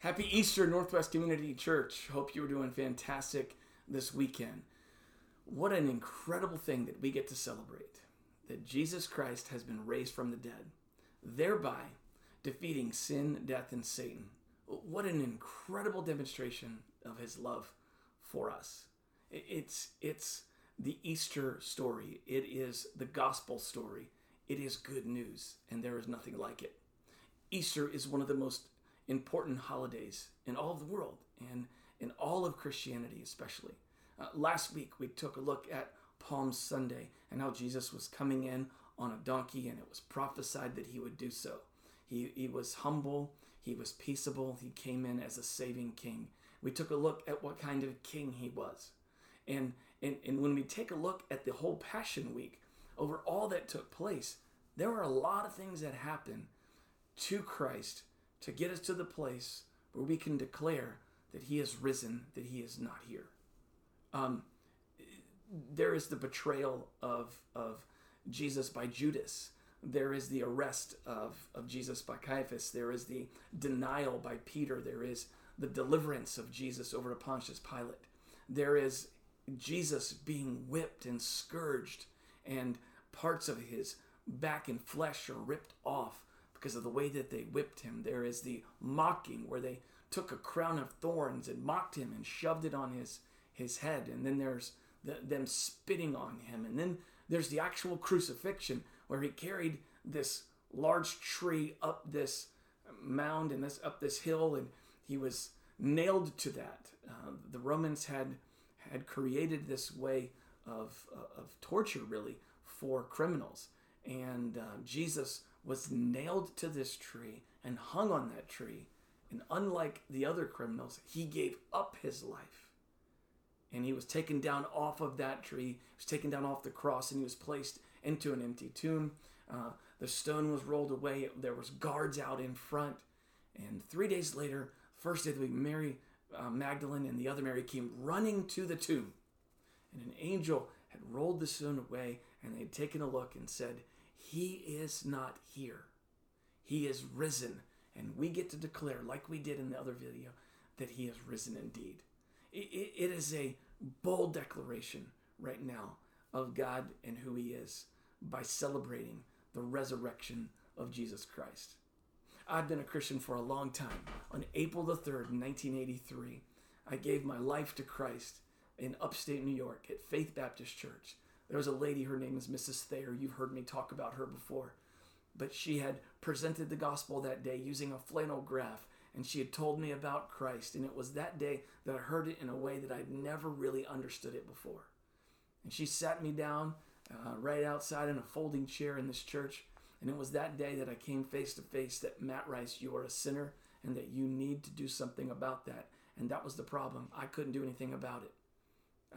Happy Easter, Northwest Community Church. Hope you were doing fantastic this weekend. What an incredible thing that we get to celebrate that Jesus Christ has been raised from the dead, thereby defeating sin, death, and Satan. What an incredible demonstration of his love for us. It's, it's the Easter story, it is the gospel story, it is good news, and there is nothing like it. Easter is one of the most important holidays in all of the world and in all of Christianity, especially. Uh, last week, we took a look at Palm Sunday and how Jesus was coming in on a donkey, and it was prophesied that he would do so. He, he was humble, he was peaceable, he came in as a saving king. We took a look at what kind of king he was. And, and, and when we take a look at the whole Passion Week, over all that took place, there were a lot of things that happened to Christ to get us to the place where we can declare that he has risen, that he is not here. Um, there is the betrayal of, of Jesus by Judas. There is the arrest of, of Jesus by Caiaphas. There is the denial by Peter. There is the deliverance of Jesus over to Pontius Pilate. There is Jesus being whipped and scourged, and parts of his back and flesh are ripped off because of the way that they whipped him. There is the mocking where they took a crown of thorns and mocked him and shoved it on his his head. And then there's the, them spitting on him. And then there's the actual crucifixion where he carried this large tree up this mound and this up this hill, and he was nailed to that. Uh, the Romans had had created this way of uh, of torture, really, for criminals, and uh, Jesus was nailed to this tree and hung on that tree. And unlike the other criminals, he gave up his life. And he was taken down off of that tree, he was taken down off the cross, and he was placed into an empty tomb. Uh, the stone was rolled away. There was guards out in front. And three days later, first day of the week, Mary uh, Magdalene and the other Mary came running to the tomb. And an angel had rolled the stone away, and they had taken a look and said, he is not here. He is risen. And we get to declare, like we did in the other video, that He is risen indeed. it is a bold declaration right now of God and who He is by celebrating the resurrection of Jesus Christ. I've been a Christian for a long time. On April the 3rd, 1983, I gave my life to Christ in upstate New York at Faith Baptist Church. There was a lady, her name is Mrs. Thayer. You've heard me talk about her before. But she had presented the gospel that day using a flannel graph, and she had told me about Christ. And it was that day that I heard it in a way that I'd never really understood it before. And she sat me down uh, right outside in a folding chair in this church. And it was that day that I came face to face that Matt Rice, you are a sinner, and that you need to do something about that. And that was the problem. I couldn't do anything about it.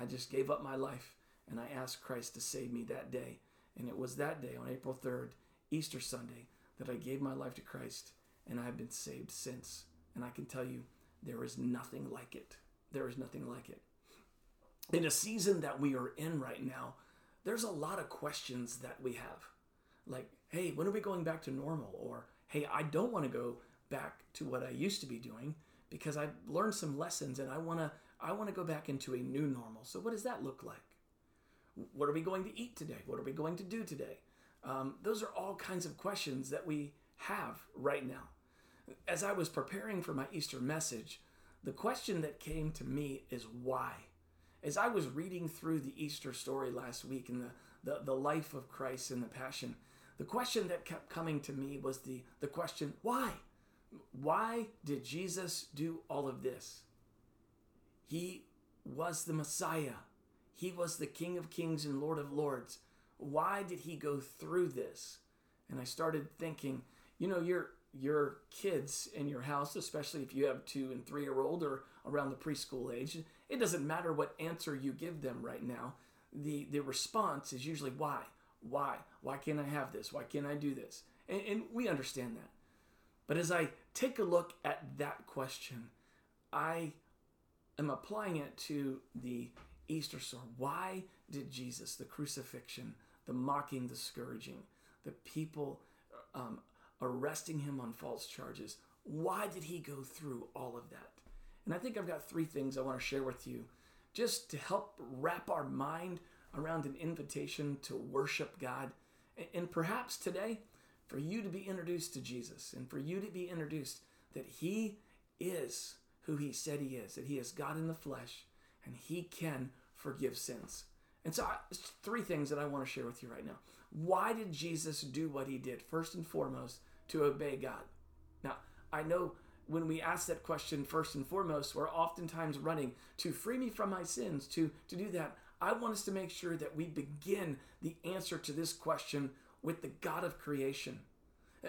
I just gave up my life and I asked Christ to save me that day. And it was that day on April 3rd, Easter Sunday, that I gave my life to Christ, and I have been saved since. And I can tell you, there is nothing like it. There is nothing like it. In a season that we are in right now, there's a lot of questions that we have. Like, hey, when are we going back to normal? Or, hey, I don't want to go back to what I used to be doing because I've learned some lessons and I want to I want to go back into a new normal. So what does that look like? What are we going to eat today? What are we going to do today? Um, those are all kinds of questions that we have right now. As I was preparing for my Easter message, the question that came to me is why? As I was reading through the Easter story last week and the, the, the life of Christ and the Passion, the question that kept coming to me was the, the question, why? Why did Jesus do all of this? He was the Messiah. He was the King of Kings and Lord of Lords. Why did he go through this? And I started thinking, you know, your your kids in your house, especially if you have two and three year old or around the preschool age, it doesn't matter what answer you give them right now. The the response is usually why? Why? Why can't I have this? Why can't I do this? And, and we understand that. But as I take a look at that question, I am applying it to the Easter story. Why did Jesus, the crucifixion, the mocking, the scourging, the people um, arresting him on false charges, Why did he go through all of that? And I think I've got three things I want to share with you just to help wrap our mind around an invitation to worship God. And perhaps today, for you to be introduced to Jesus and for you to be introduced that He is who He said He is, that He is God in the flesh and He can forgive sins. And so, I, three things that I want to share with you right now. Why did Jesus do what He did? First and foremost, to obey God. Now, I know when we ask that question first and foremost, we're oftentimes running to free me from my sins. To, to do that, I want us to make sure that we begin the answer to this question with the God of creation. Uh,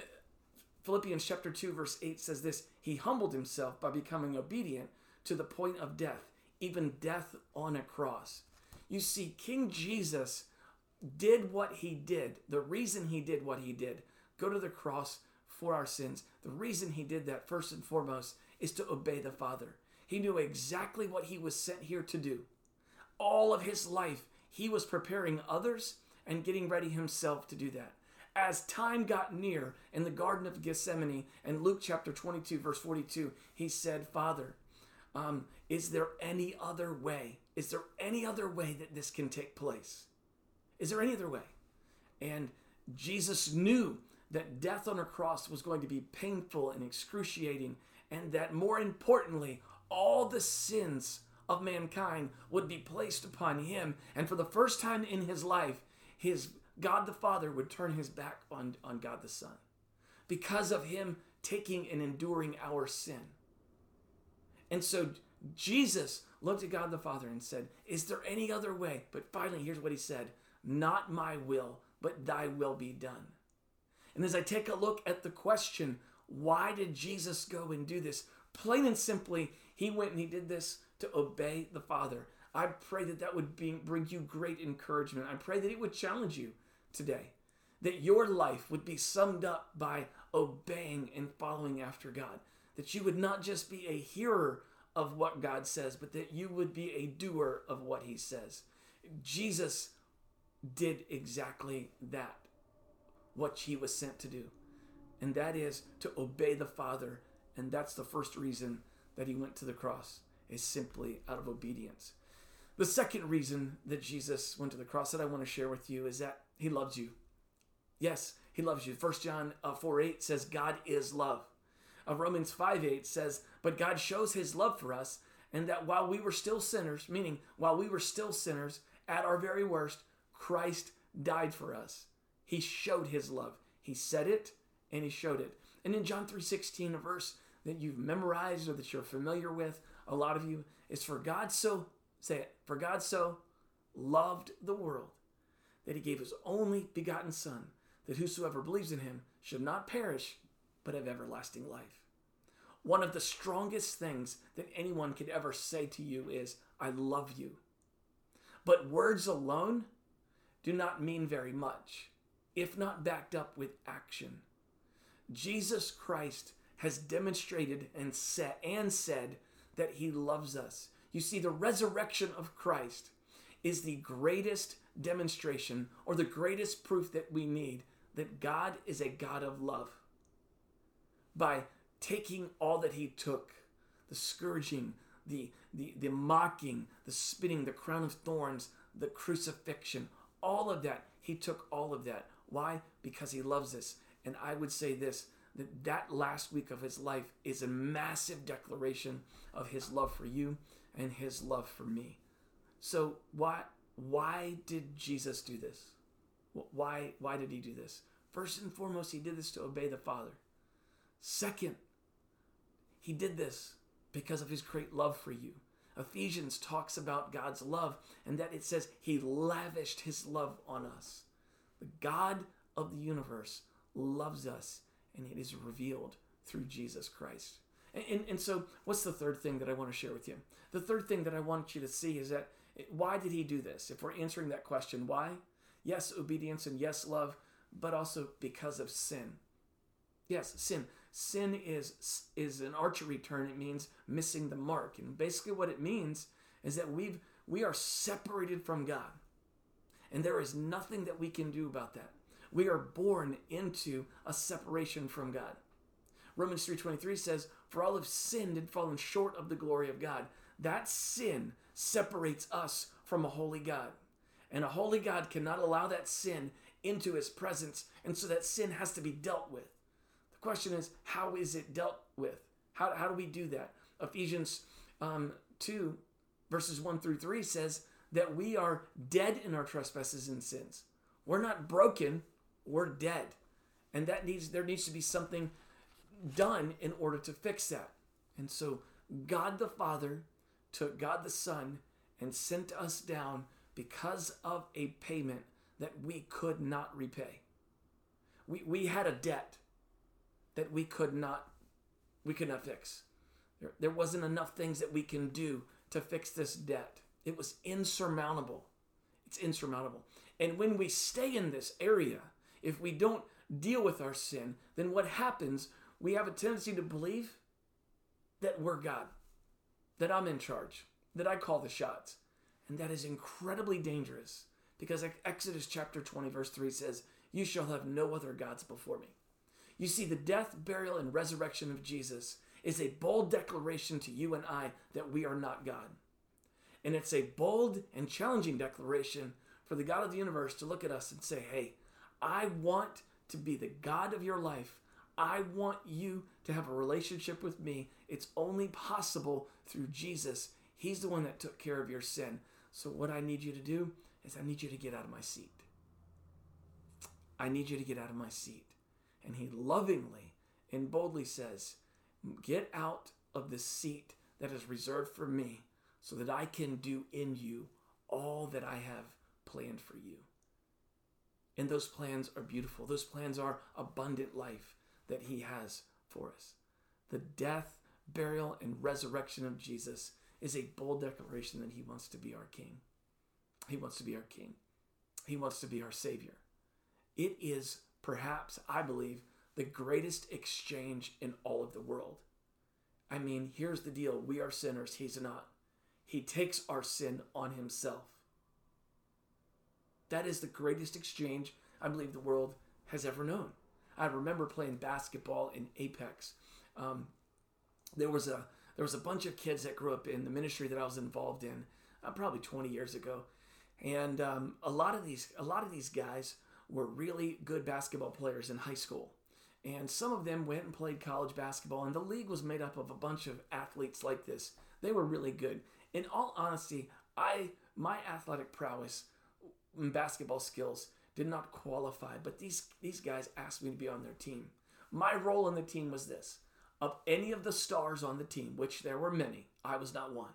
Philippians chapter 2 verse 8 says this, he humbled himself by becoming obedient to the point of death, even death on a cross. You see King Jesus did what he did. The reason he did what he did, go to the cross for our sins. The reason he did that, first and foremost, is to obey the Father. He knew exactly what he was sent here to do. All of his life, he was preparing others and getting ready himself to do that. As time got near in the Garden of Gethsemane, and Luke chapter 22, verse 42, he said, Father, um, is there any other way? Is there any other way that this can take place? Is there any other way? And Jesus knew that death on a cross was going to be painful and excruciating, and that more importantly, all the sins of mankind would be placed upon him. And for the first time in his life, his God the Father would turn his back on, on God the Son because of him taking and enduring our sin. And so Jesus looked at God the Father and said, Is there any other way? But finally, here's what he said Not my will, but thy will be done. And as I take a look at the question, why did Jesus go and do this? Plain and simply, he went and he did this to obey the Father. I pray that that would be, bring you great encouragement. I pray that it would challenge you today, that your life would be summed up by obeying and following after God, that you would not just be a hearer of what God says, but that you would be a doer of what he says. Jesus did exactly that what he was sent to do, and that is to obey the Father. And that's the first reason that he went to the cross, is simply out of obedience. The second reason that Jesus went to the cross that I want to share with you is that he loves you. Yes, he loves you. 1 John uh, 4 8 says, God is love. Uh, Romans 5 8 says, But God shows his love for us, and that while we were still sinners, meaning while we were still sinners, at our very worst, Christ died for us. He showed his love. He said it and he showed it. And in John 3:16, a verse that you've memorized or that you're familiar with, a lot of you, is for God so say it, for God so loved the world that he gave his only begotten son that whosoever believes in him should not perish but of everlasting life. One of the strongest things that anyone could ever say to you is I love you. But words alone do not mean very much if not backed up with action. Jesus Christ has demonstrated and said and said that he loves us. You see the resurrection of Christ is the greatest demonstration or the greatest proof that we need that God is a God of love. By taking all that he took, the scourging, the, the, the mocking, the spitting, the crown of thorns, the crucifixion, all of that, he took all of that why? Because he loves us. And I would say this that that last week of his life is a massive declaration of his love for you and his love for me. So why why did Jesus do this? Why why did he do this? First and foremost, he did this to obey the Father. Second, he did this because of his great love for you. Ephesians talks about God's love and that it says he lavished his love on us. The God of the universe loves us, and it is revealed through Jesus Christ. And, and, and, so, what's the third thing that I want to share with you? The third thing that I want you to see is that why did he do this? If we're answering that question, why? Yes, obedience and yes, love, but also because of sin. Yes, sin. Sin is is an archery term. It means missing the mark, and basically what it means is that we've we are separated from God. And there is nothing that we can do about that. We are born into a separation from God. Romans 3:23 says, "For all have sinned and fallen short of the glory of God." That sin separates us from a holy God. And a holy God cannot allow that sin into his presence, and so that sin has to be dealt with. Question is, how is it dealt with? How, how do we do that? Ephesians um, 2, verses 1 through 3 says that we are dead in our trespasses and sins. We're not broken, we're dead. And that needs there needs to be something done in order to fix that. And so God the Father took God the Son and sent us down because of a payment that we could not repay. We, we had a debt that we could not we could not fix. There, there wasn't enough things that we can do to fix this debt. It was insurmountable. It's insurmountable. And when we stay in this area, if we don't deal with our sin, then what happens? We have a tendency to believe that we're God, that I'm in charge, that I call the shots. And that is incredibly dangerous because Exodus chapter 20, verse 3 says, You shall have no other gods before me. You see, the death, burial, and resurrection of Jesus is a bold declaration to you and I that we are not God. And it's a bold and challenging declaration for the God of the universe to look at us and say, Hey, I want to be the God of your life. I want you to have a relationship with me. It's only possible through Jesus. He's the one that took care of your sin. So, what I need you to do is, I need you to get out of my seat. I need you to get out of my seat. And he lovingly and boldly says, Get out of the seat that is reserved for me so that I can do in you all that I have planned for you. And those plans are beautiful. Those plans are abundant life that He has for us. The death, burial, and resurrection of Jesus is a bold declaration that He wants to be our King. He wants to be our King. He wants to be our Savior. It is perhaps, I believe, the greatest exchange in all of the world. I mean, here's the deal we are sinners, He's not. He takes our sin on Himself. That is the greatest exchange I believe the world has ever known. I remember playing basketball in Apex. Um, there was a there was a bunch of kids that grew up in the ministry that I was involved in, uh, probably 20 years ago, and um, a lot of these a lot of these guys were really good basketball players in high school, and some of them went and played college basketball, and the league was made up of a bunch of athletes like this. They were really good. In all honesty, I my athletic prowess and basketball skills did not qualify, but these these guys asked me to be on their team. My role in the team was this: of any of the stars on the team, which there were many, I was not one.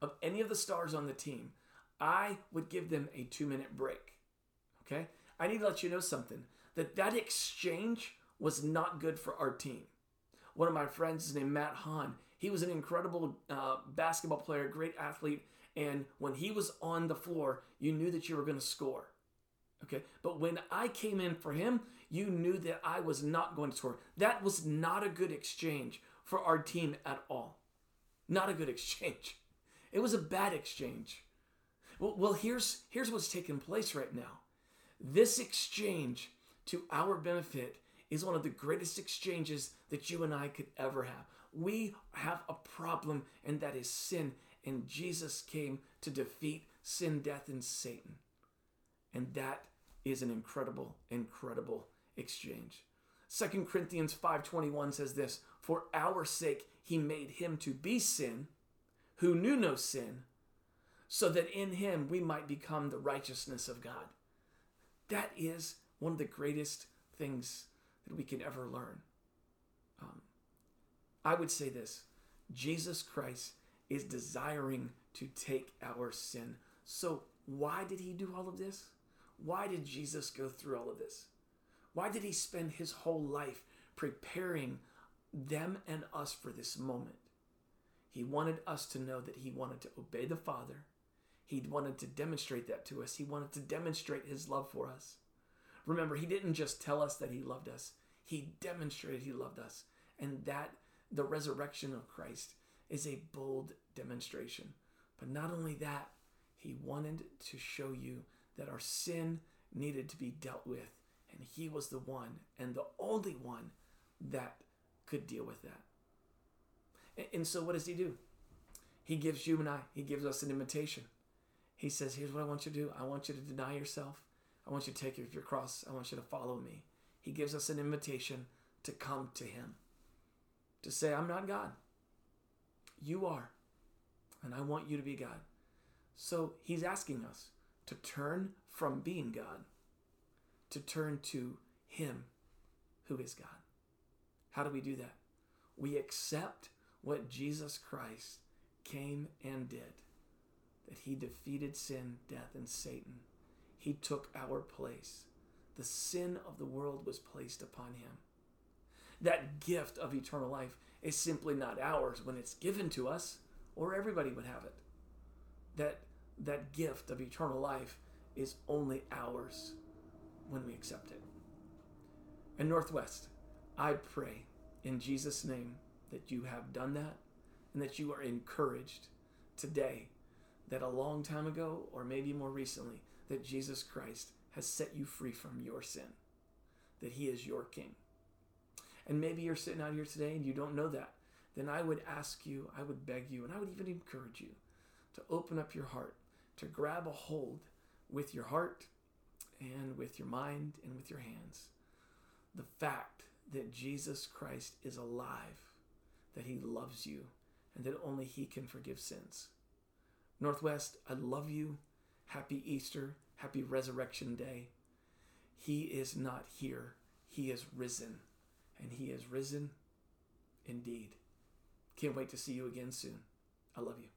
Of any of the stars on the team, I would give them a two minute break. Okay, I need to let you know something that that exchange was not good for our team. One of my friends is named Matt Hahn. He was an incredible uh, basketball player, great athlete, and when he was on the floor, you knew that you were going to score. Okay. But when I came in for him, you knew that I was not going to score. That was not a good exchange for our team at all. Not a good exchange. It was a bad exchange. Well, well here's, here's what's taking place right now. This exchange to our benefit is one of the greatest exchanges that you and I could ever have. We have a problem, and that is sin and Jesus came to defeat sin, death, and Satan. And that is an incredible, incredible exchange. 2 Corinthians 5:21 says this, "For our sake he made him to be sin, who knew no sin, so that in him we might become the righteousness of God." That is one of the greatest things that we can ever learn. Um, I would say this Jesus Christ is desiring to take our sin. So, why did he do all of this? Why did Jesus go through all of this? Why did he spend his whole life preparing them and us for this moment? He wanted us to know that he wanted to obey the Father. He wanted to demonstrate that to us. He wanted to demonstrate his love for us. Remember, he didn't just tell us that he loved us, he demonstrated he loved us. And that the resurrection of Christ is a bold demonstration. But not only that, he wanted to show you that our sin needed to be dealt with. And he was the one and the only one that could deal with that. And, so, what does he do? He gives you and I, he gives us an invitation. He says, Here's what I want you to do I want you to deny yourself. I want you to take your cross. I want you to follow me. He gives us an invitation to come to him, to say, I'm not God. You are. And I want you to be God. So he's asking us to turn from being God to turn to him who is God. How do we do that? We accept what Jesus Christ came and did that he defeated sin, death, and Satan. He took our place. The sin of the world was placed upon him. That gift of eternal life is simply not ours when it's given to us, or everybody would have it. That, that gift of eternal life is only ours when we accept it. And Northwest, I pray in Jesus' name that you have done that and that you are encouraged today that a long time ago, or maybe more recently, that Jesus Christ has set you free from your sin, that He is your King. And maybe you're sitting out here today and you don't know that. Then I would ask you, I would beg you, and I would even encourage you to open up your heart, to grab a hold with your heart and with your mind and with your hands. The fact that Jesus Christ is alive, that He loves you, and that only He can forgive sins. Northwest, I love you. Happy Easter. Happy Resurrection Day. He is not here. He is risen. And He is risen indeed. Can't wait to see you again soon. I love you.